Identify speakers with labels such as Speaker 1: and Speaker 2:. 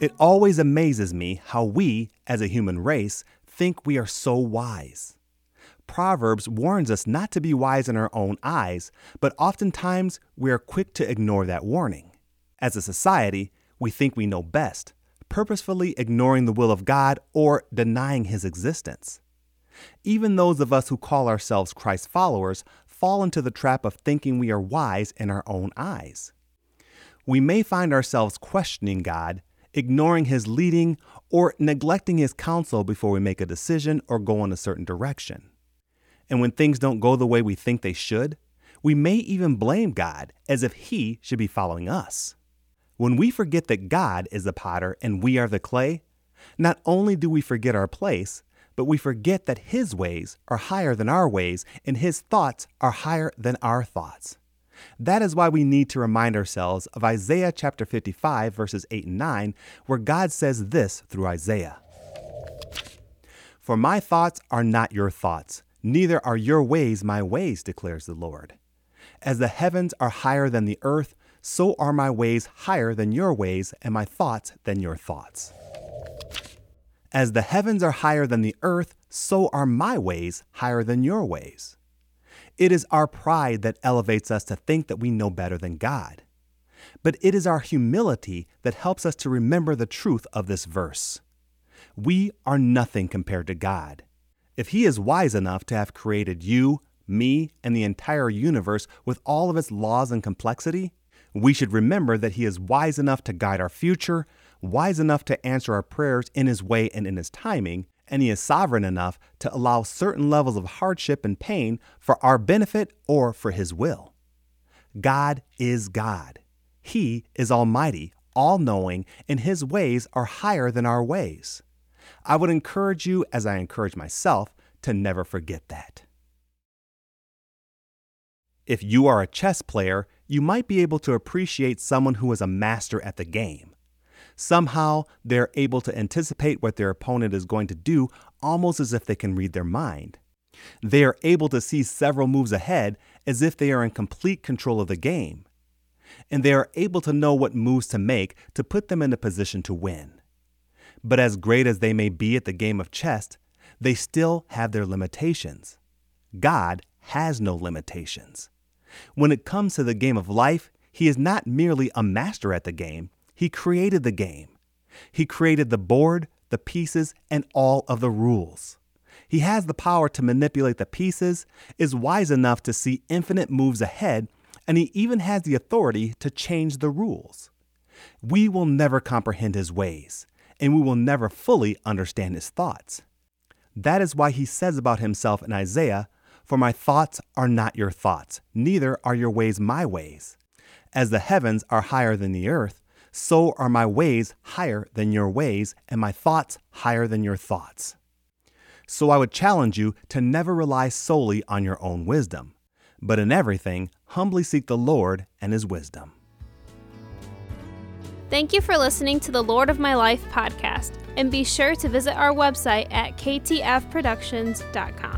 Speaker 1: It always amazes me how we, as a human race, think we are so wise. Proverbs warns us not to be wise in our own eyes, but oftentimes we are quick to ignore that warning. As a society, we think we know best, purposefully ignoring the will of God or denying his existence. Even those of us who call ourselves Christ followers fall into the trap of thinking we are wise in our own eyes. We may find ourselves questioning God, ignoring his leading, or neglecting his counsel before we make a decision or go in a certain direction. And when things don't go the way we think they should, we may even blame God as if he should be following us. When we forget that God is the potter and we are the clay, not only do we forget our place, but we forget that His ways are higher than our ways and His thoughts are higher than our thoughts. That is why we need to remind ourselves of Isaiah chapter 55, verses 8 and 9, where God says this through Isaiah For my thoughts are not your thoughts, neither are your ways my ways, declares the Lord. As the heavens are higher than the earth, so are my ways higher than your ways, and my thoughts than your thoughts. As the heavens are higher than the earth, so are my ways higher than your ways. It is our pride that elevates us to think that we know better than God. But it is our humility that helps us to remember the truth of this verse. We are nothing compared to God. If He is wise enough to have created you, me, and the entire universe with all of its laws and complexity, we should remember that He is wise enough to guide our future, wise enough to answer our prayers in His way and in His timing, and He is sovereign enough to allow certain levels of hardship and pain for our benefit or for His will. God is God. He is Almighty, all knowing, and His ways are higher than our ways. I would encourage you, as I encourage myself, to never forget that. If you are a chess player, you might be able to appreciate someone who is a master at the game. Somehow, they're able to anticipate what their opponent is going to do almost as if they can read their mind. They are able to see several moves ahead as if they are in complete control of the game. And they are able to know what moves to make to put them in a position to win. But as great as they may be at the game of chess, they still have their limitations. God has no limitations. When it comes to the game of life, he is not merely a master at the game, he created the game. He created the board, the pieces, and all of the rules. He has the power to manipulate the pieces, is wise enough to see infinite moves ahead, and he even has the authority to change the rules. We will never comprehend his ways, and we will never fully understand his thoughts. That is why he says about himself in Isaiah for my thoughts are not your thoughts, neither are your ways my ways. As the heavens are higher than the earth, so are my ways higher than your ways, and my thoughts higher than your thoughts. So I would challenge you to never rely solely on your own wisdom, but in everything, humbly seek the Lord and his wisdom.
Speaker 2: Thank you for listening to the Lord of My Life podcast, and be sure to visit our website at ktfproductions.com.